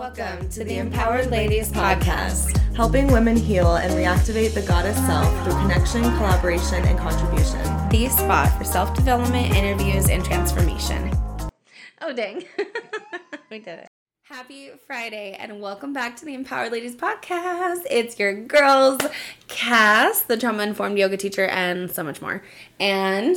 Welcome to the Empowered Ladies Podcast, helping women heal and reactivate the goddess self through connection, collaboration, and contribution. The spot for self development, interviews, and transformation. Oh, dang. we did it. Happy Friday and welcome back to the Empowered Ladies Podcast. It's your girls, Cass, the trauma informed yoga teacher, and so much more. And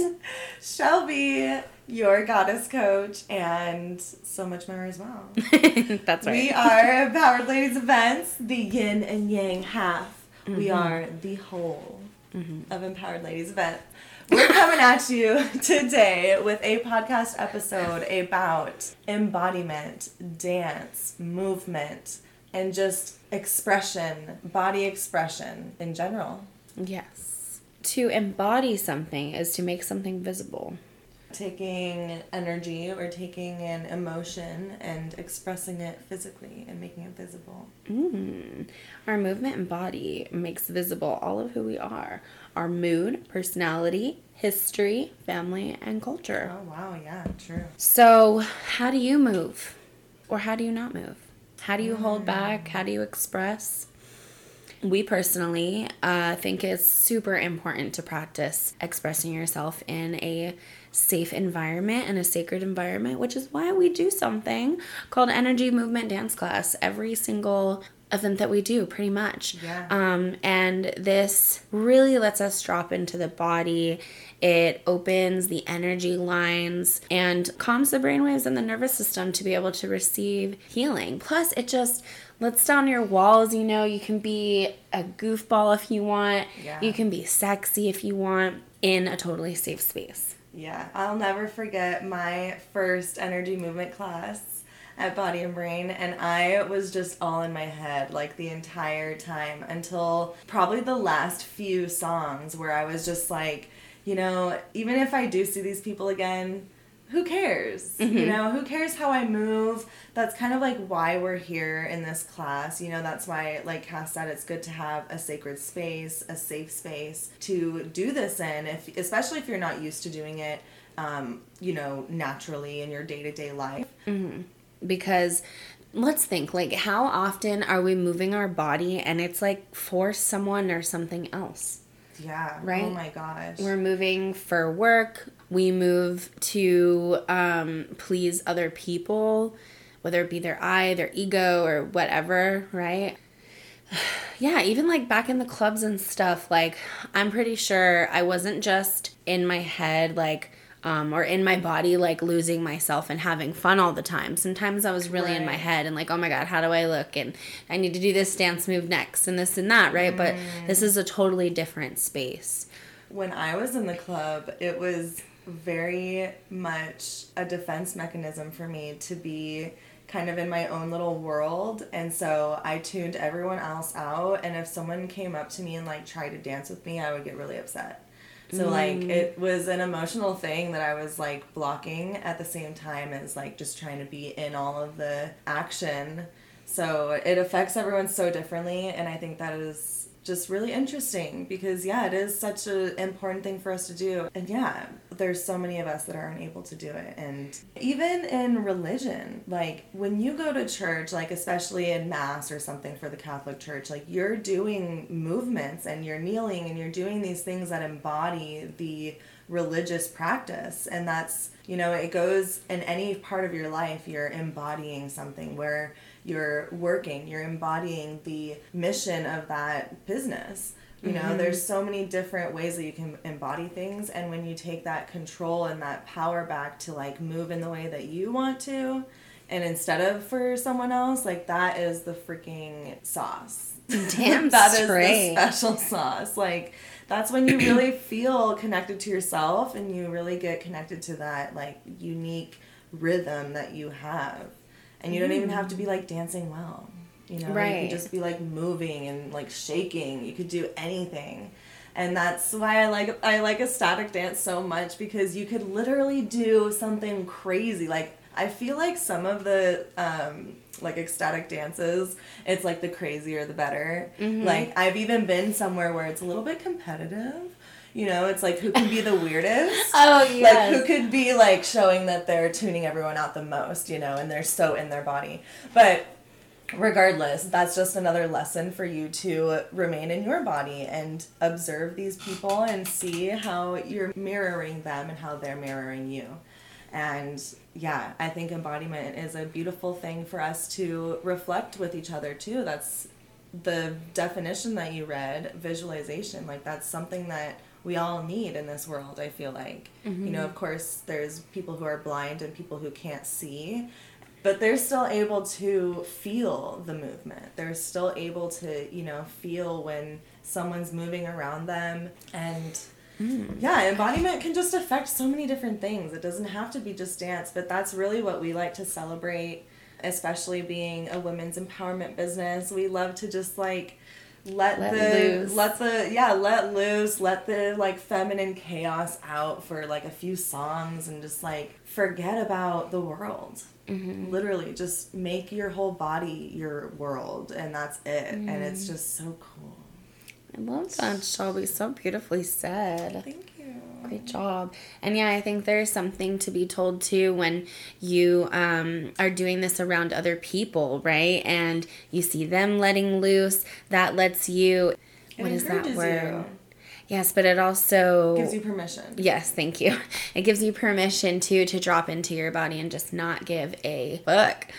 Shelby, your goddess coach, and so much more as well. that's right. We are Empowered Ladies Events, the yin and yang half. Mm-hmm. We are the whole mm-hmm. of Empowered Ladies Events. We're coming at you today with a podcast episode about embodiment, dance, movement, and just expression, body expression in general. Yes. To embody something is to make something visible taking energy or taking an emotion and expressing it physically and making it visible. Mm. Our movement and body makes visible all of who we are our mood, personality, history, family, and culture. Oh, wow. Yeah, true. So, how do you move? Or how do you not move? How do you mm. hold back? How do you express? we personally uh, think it's super important to practice expressing yourself in a safe environment and a sacred environment, which is why we do something called Energy Movement Dance Class every single event that we do pretty much. Yeah. um, and this really lets us drop into the body. It opens the energy lines and calms the brainwaves and the nervous system to be able to receive healing. Plus it just lets down your walls you know you can be a goofball if you want. Yeah. you can be sexy if you want in a totally safe space yeah, I'll never forget my first energy movement class at Body and Brain, and I was just all in my head like the entire time until probably the last few songs where I was just like, you know, even if I do see these people again, who cares? Mm-hmm. You know, who cares how I move? That's kind of like why we're here in this class. You know, that's why, like Cass said, it's good to have a sacred space, a safe space to do this in, if especially if you're not used to doing it, um, you know, naturally in your day to day life. Mm-hmm. Because let's think like how often are we moving our body and it's like for someone or something else yeah right oh my gosh we're moving for work we move to um, please other people, whether it be their eye, their ego, or whatever, right? yeah, even like back in the clubs and stuff, like I'm pretty sure I wasn't just in my head, like, um, or in my body, like losing myself and having fun all the time. Sometimes I was really right. in my head and like, oh my God, how do I look? And I need to do this dance move next and this and that, right? Mm. But this is a totally different space. When I was in the club, it was very much a defense mechanism for me to be kind of in my own little world and so I tuned everyone else out and if someone came up to me and like tried to dance with me I would get really upset. So mm. like it was an emotional thing that I was like blocking at the same time as like just trying to be in all of the action. So it affects everyone so differently and I think that is just really interesting because yeah it is such an important thing for us to do. And yeah there's so many of us that aren't able to do it. And even in religion like when you go to church like especially in mass or something for the catholic church like you're doing movements and you're kneeling and you're doing these things that embody the religious practice. And that's you know it goes in any part of your life you're embodying something where you're working, you're embodying the mission of that business. You know, mm-hmm. there's so many different ways that you can embody things, and when you take that control and that power back to like move in the way that you want to, and instead of for someone else, like that is the freaking sauce. Damn that straight. is the special sauce. Like that's when you really feel connected to yourself, and you really get connected to that like unique rhythm that you have and you don't even have to be like dancing well you know right. you can just be like moving and like shaking you could do anything and that's why I like I like ecstatic dance so much because you could literally do something crazy like I feel like some of the um, like ecstatic dances, it's like the crazier the better. Mm-hmm. Like I've even been somewhere where it's a little bit competitive, you know, it's like who can be the weirdest? oh yeah. Like who could be like showing that they're tuning everyone out the most, you know, and they're so in their body. But regardless, that's just another lesson for you to remain in your body and observe these people and see how you're mirroring them and how they're mirroring you. And yeah, I think embodiment is a beautiful thing for us to reflect with each other too. That's the definition that you read, visualization. Like that's something that we all need in this world, I feel like. Mm-hmm. You know, of course, there's people who are blind and people who can't see, but they're still able to feel the movement. They're still able to, you know, feel when someone's moving around them. And mm. yeah, embodiment can just affect so many different things. It doesn't have to be just dance, but that's really what we like to celebrate, especially being a women's empowerment business. We love to just like, let, let the loose. let the yeah let loose let the like feminine chaos out for like a few songs and just like forget about the world mm-hmm. literally just make your whole body your world and that's it mm. and it's mm. just so cool i love that shelby so beautifully said thank you great job and yeah i think there's something to be told too when you um, are doing this around other people right and you see them letting loose that lets you it what is that word you. Yes, but it also gives you permission. Yes, thank you. It gives you permission to to drop into your body and just not give a fuck.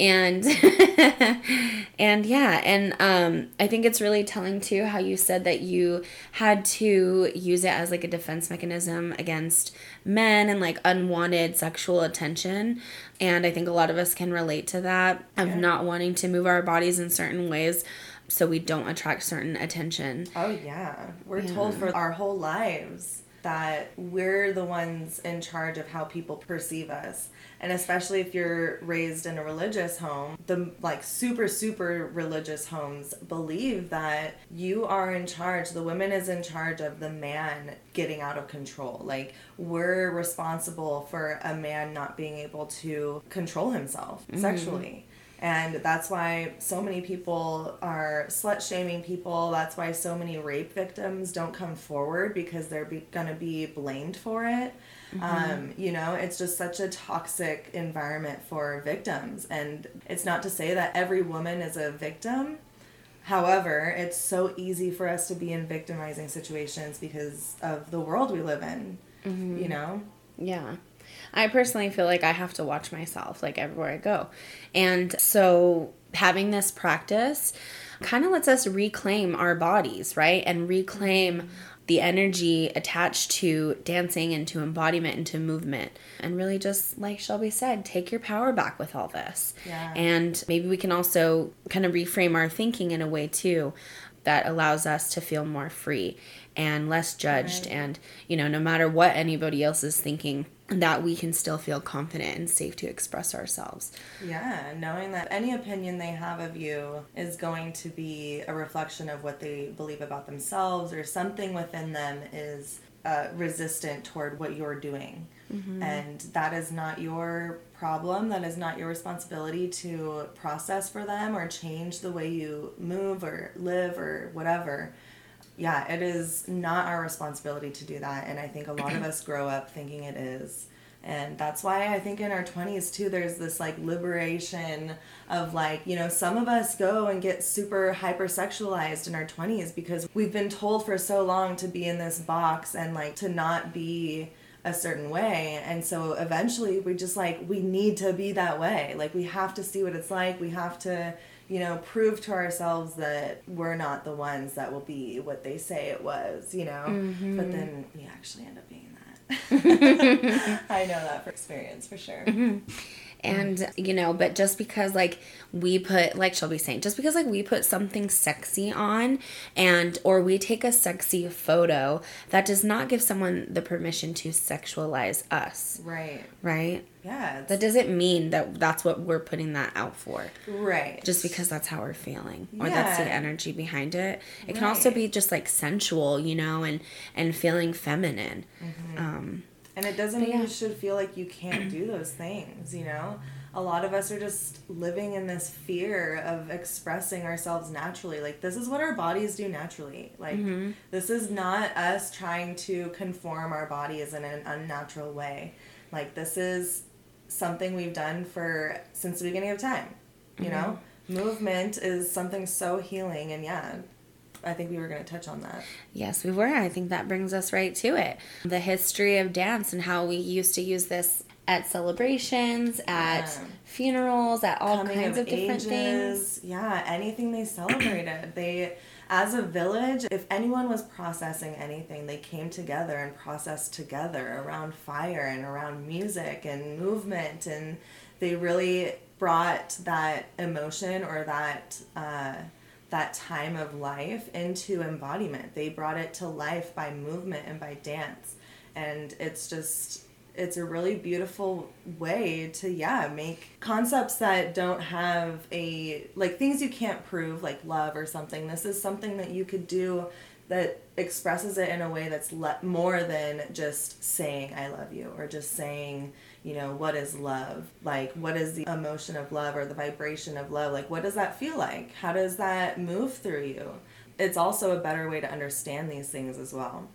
And and yeah, and um I think it's really telling too how you said that you had to use it as like a defense mechanism against men and like unwanted sexual attention. And I think a lot of us can relate to that of yeah. not wanting to move our bodies in certain ways so we don't attract certain attention. Oh yeah. We're yeah. told for our whole lives that we're the ones in charge of how people perceive us. And especially if you're raised in a religious home, the like super super religious homes believe that you are in charge, the woman is in charge of the man getting out of control. Like we're responsible for a man not being able to control himself mm-hmm. sexually. And that's why so many people are slut shaming people. That's why so many rape victims don't come forward because they're be- going to be blamed for it. Mm-hmm. Um, you know, it's just such a toxic environment for victims. And it's not to say that every woman is a victim. However, it's so easy for us to be in victimizing situations because of the world we live in, mm-hmm. you know? Yeah. I personally feel like I have to watch myself like everywhere I go. And so having this practice kind of lets us reclaim our bodies, right? And reclaim the energy attached to dancing and to embodiment and to movement. And really just like Shelby said, take your power back with all this. Yeah. And maybe we can also kind of reframe our thinking in a way too that allows us to feel more free and less judged right. and you know no matter what anybody else is thinking that we can still feel confident and safe to express ourselves. Yeah, knowing that any opinion they have of you is going to be a reflection of what they believe about themselves or something within them is uh, resistant toward what you're doing. Mm-hmm. And that is not your problem. That is not your responsibility to process for them or change the way you move or live or whatever yeah, it is not our responsibility to do that. And I think a lot of us grow up thinking it is. And that's why I think in our 20s too, there's this like liberation of like, you know, some of us go and get super hypersexualized in our 20s because we've been told for so long to be in this box and like to not be a certain way. And so eventually we just like, we need to be that way. Like we have to see what it's like. We have to you know, prove to ourselves that we're not the ones that will be what they say it was, you know. Mm-hmm. But then we actually end up being that. I know that for experience for sure. Mm-hmm. And, you know, but just because, like, we put, like Shelby saying, just because, like, we put something sexy on and, or we take a sexy photo, that does not give someone the permission to sexualize us. Right. Right? Yeah. That doesn't mean that that's what we're putting that out for. Right. Just because that's how we're feeling or yeah. that's the energy behind it. It right. can also be just like sensual, you know, and and feeling feminine. Mm-hmm. Um and it doesn't mean yeah. you should feel like you can't do those things, you know? A lot of us are just living in this fear of expressing ourselves naturally. Like, this is what our bodies do naturally. Like, mm-hmm. this is not us trying to conform our bodies in an unnatural way. Like, this is something we've done for since the beginning of time, you mm-hmm. know? movement is something so healing, and yeah, I think we were going to touch on that. Yes, we were. I think that brings us right to it. The history of dance and how we used to use this at celebrations, at yeah. funerals, at all Coming kinds of, of different ages. things. Yeah, anything they celebrated. they as a village, if anyone was processing anything, they came together and processed together around fire and around music and movement and they really brought that emotion or that uh, that time of life into embodiment. They brought it to life by movement and by dance. And it's just it's a really beautiful way to yeah make concepts that don't have a like things you can't prove like love or something. This is something that you could do that expresses it in a way that's le- more than just saying i love you or just saying you know what is love? Like what is the emotion of love or the vibration of love? Like what does that feel like? How does that move through you? It's also a better way to understand these things as well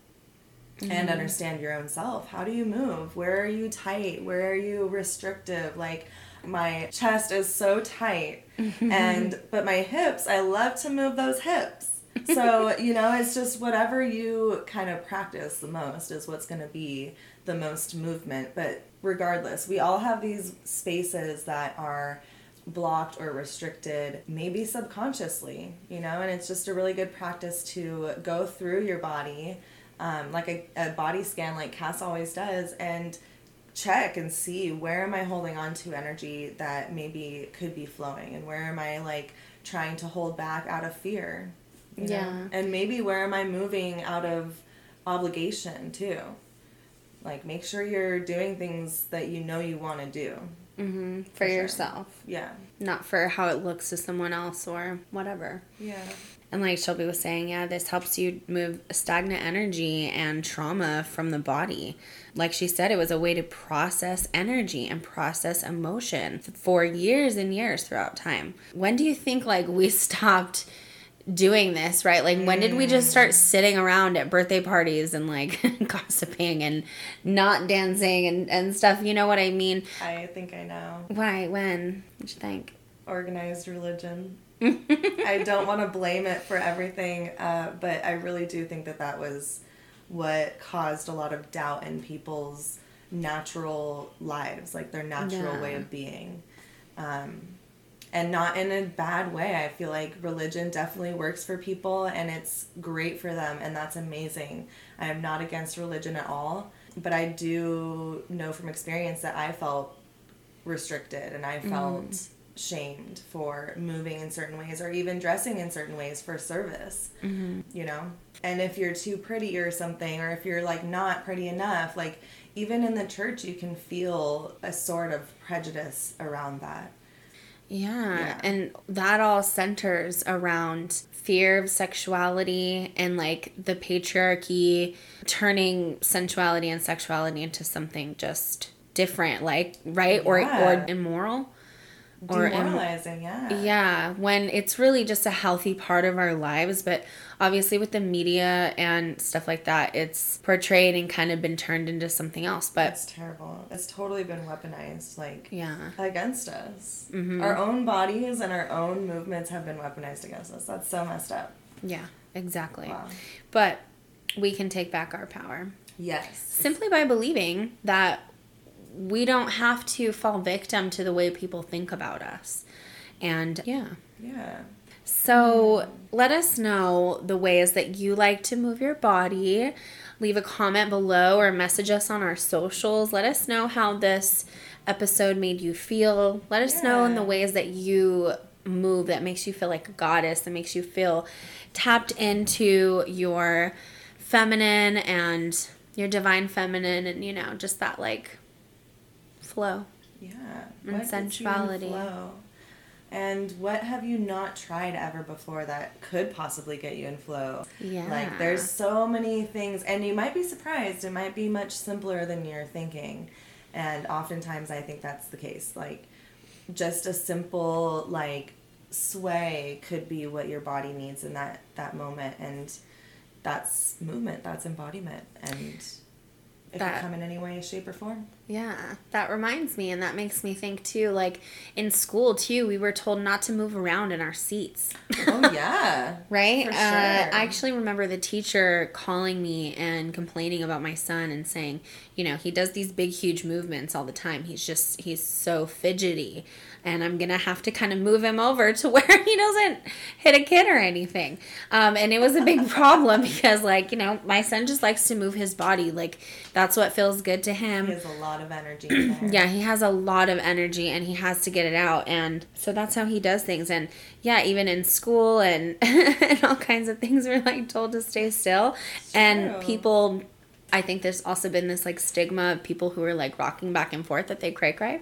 mm-hmm. and understand your own self. How do you move? Where are you tight? Where are you restrictive? Like my chest is so tight. Mm-hmm. and but my hips i love to move those hips. So you know it's just whatever you kind of practice the most is what's going to be the most movement. But regardless, we all have these spaces that are blocked or restricted, maybe subconsciously, you know, and it's just a really good practice to go through your body, um, like a, a body scan, like Cass always does, and check and see where am I holding on to energy that maybe could be flowing, and where am I like trying to hold back out of fear, yeah, know? and maybe where am I moving out of obligation too? Like make sure you're doing things that you know you want to do. Mm-hmm. for, for yourself. Yeah. Not for how it looks to someone else or whatever. Yeah and like shelby was saying yeah this helps you move stagnant energy and trauma from the body like she said it was a way to process energy and process emotion for years and years throughout time when do you think like we stopped doing this, right? Like, when did we just start mm. sitting around at birthday parties and like gossiping and not dancing and, and stuff? You know what I mean? I think I know. Why? When? What you think? Organized religion. I don't want to blame it for everything, uh, but I really do think that that was what caused a lot of doubt in people's natural lives, like their natural yeah. way of being. Um, and not in a bad way. I feel like religion definitely works for people and it's great for them and that's amazing. I am not against religion at all, but I do know from experience that I felt restricted and I felt mm. Shamed for moving in certain ways or even dressing in certain ways for service. Mm-hmm. You know? And if you're too pretty or something or if you're like not pretty enough, like even in the church you can feel a sort of prejudice around that. Yeah. yeah. And that all centers around fear of sexuality and like the patriarchy turning sensuality and sexuality into something just different, like, right? Yeah. Or, or immoral or demoralizing, yeah. Yeah, when it's really just a healthy part of our lives, but obviously with the media and stuff like that, it's portrayed and kind of been turned into something else. But it's terrible. It's totally been weaponized, like yeah, against us. Mm-hmm. Our own bodies and our own movements have been weaponized against us. That's so messed up. Yeah, exactly. Wow. But we can take back our power. Yes. Simply by believing that we don't have to fall victim to the way people think about us. And yeah. Yeah. So let us know the ways that you like to move your body. Leave a comment below or message us on our socials. Let us know how this episode made you feel. Let us yeah. know in the ways that you move that makes you feel like a goddess, that makes you feel tapped into your feminine and your divine feminine and you know, just that like flow. Yeah. And what sensuality. Flow? And what have you not tried ever before that could possibly get you in flow? Yeah. Like there's so many things and you might be surprised. It might be much simpler than you're thinking. And oftentimes I think that's the case. Like just a simple like sway could be what your body needs in that that moment and that's movement, that's embodiment and it that, can come in any way, shape or form. Yeah, that reminds me, and that makes me think too. Like in school too, we were told not to move around in our seats. Oh yeah, right? For Uh. I actually remember the teacher calling me and complaining about my son and saying, you know, he does these big, huge movements all the time. He's just he's so fidgety, and I'm gonna have to kind of move him over to where he doesn't hit a kid or anything. Um, and it was a big problem because, like, you know, my son just likes to move his body. Like that's what feels good to him. he has a lot of energy. Yeah, he has a lot of energy and he has to get it out. And so that's how he does things. And yeah, even in school and, and all kinds of things, we're like told to stay still. And true. people, I think there's also been this like stigma of people who are like rocking back and forth that they cray cray.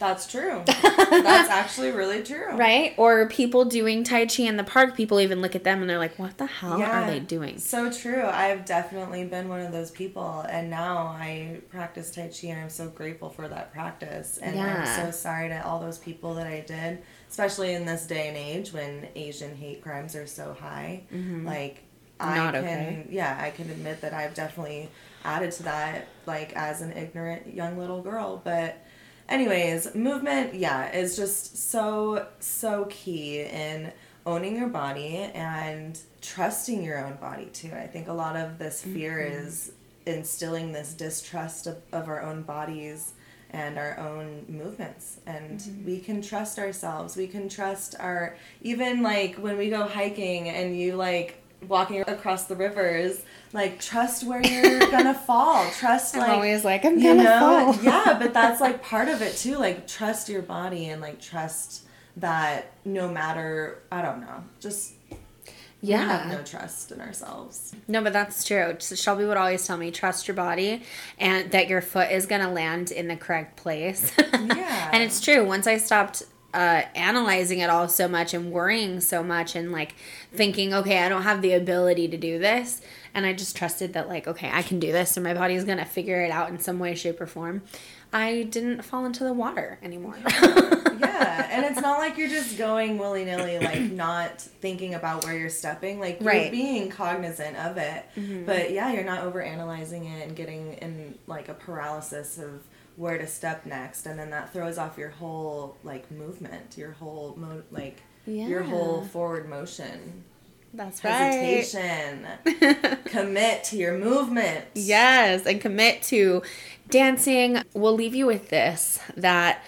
That's true. That's actually really true. Right? Or people doing Tai Chi in the park, people even look at them and they're like, what the hell are they doing? So true. I've definitely been one of those people, and now I practice Tai Chi, and I'm so grateful for that practice. And Yeah. I'm so sorry to all those people that I did, especially in this day and age when Asian hate crimes are so high. Like, I Mm-hmm. Not can, okay. yeah, I can admit that I've definitely added to that, like as an ignorant young little girl, but. Anyways, movement, yeah, is just so, so key in owning your body and trusting your own body too. I think a lot of this fear Mm-hmm. is instilling this distrust of, of our own bodies and our own movements. And Mm-hmm. we can trust ourselves. We can trust our, even like when we go hiking and you like walking across the rivers, like trust where you're gonna fall. Trust like I'm like always like, I'm you gonna know fall. yeah but that's like part of it too like trust your body and like trust that no matter i don't know just we Yeah. have no trust in ourselves No, but that's true. So Shelby would always tell me, trust your body and that your foot is going to land in the correct place. Yeah. and it's true. Once I stopped uh, analyzing it all so much and worrying so much and like thinking, okay, I don't have the ability to do this. And I just trusted that, like, okay, I can do this and my body's going to figure it out in some way, shape, or form. I didn't fall into the water anymore. yeah and it's not like you're just going willy-nilly like not thinking about where you're stepping like you're Right. being cognizant of it but yeah you're not over analyzing it and getting in like a paralysis of where to step next and then that throws off your whole like movement your whole mo- like your whole forward motion That's right. hesitation commit to your movement Yes, and commit to dancing. We'll leave you with this that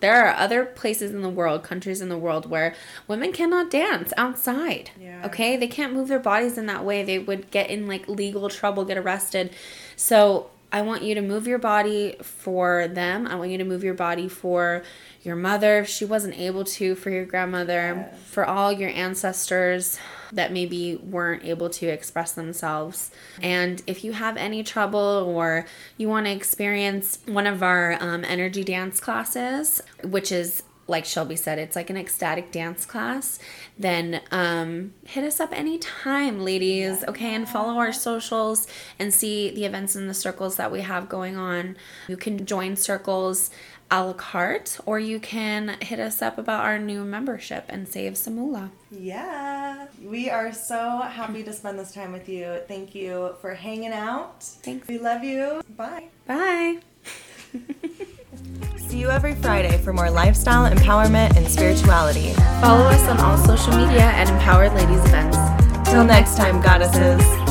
there are other places in the world, countries in the world where women cannot dance outside. Yeah. Okay? They can't move their bodies in that way. They would get in like legal trouble, get arrested. So, I want you to move your body for them. I want you to move your body for your mother if she wasn't able to, for your grandmother, Yes. for all your ancestors that maybe weren't able to express themselves. And if you have any trouble or you want to experience one of our um, energy dance classes, which is like Shelby said, it's like an ecstatic dance class, then um, hit us up anytime, ladies, okay? And follow our socials and see the events and the circles that we have going on. You can join circles a la carte, or you can hit us up about our new membership and save some moolah. Yeah. We are so happy to spend this time with you. Thank you for hanging out. Thanks. We love you. Bye. Bye. See you every Friday for more lifestyle, empowerment, and spirituality. Follow us on all social media at Empowered Ladies Events. Till next time, goddesses.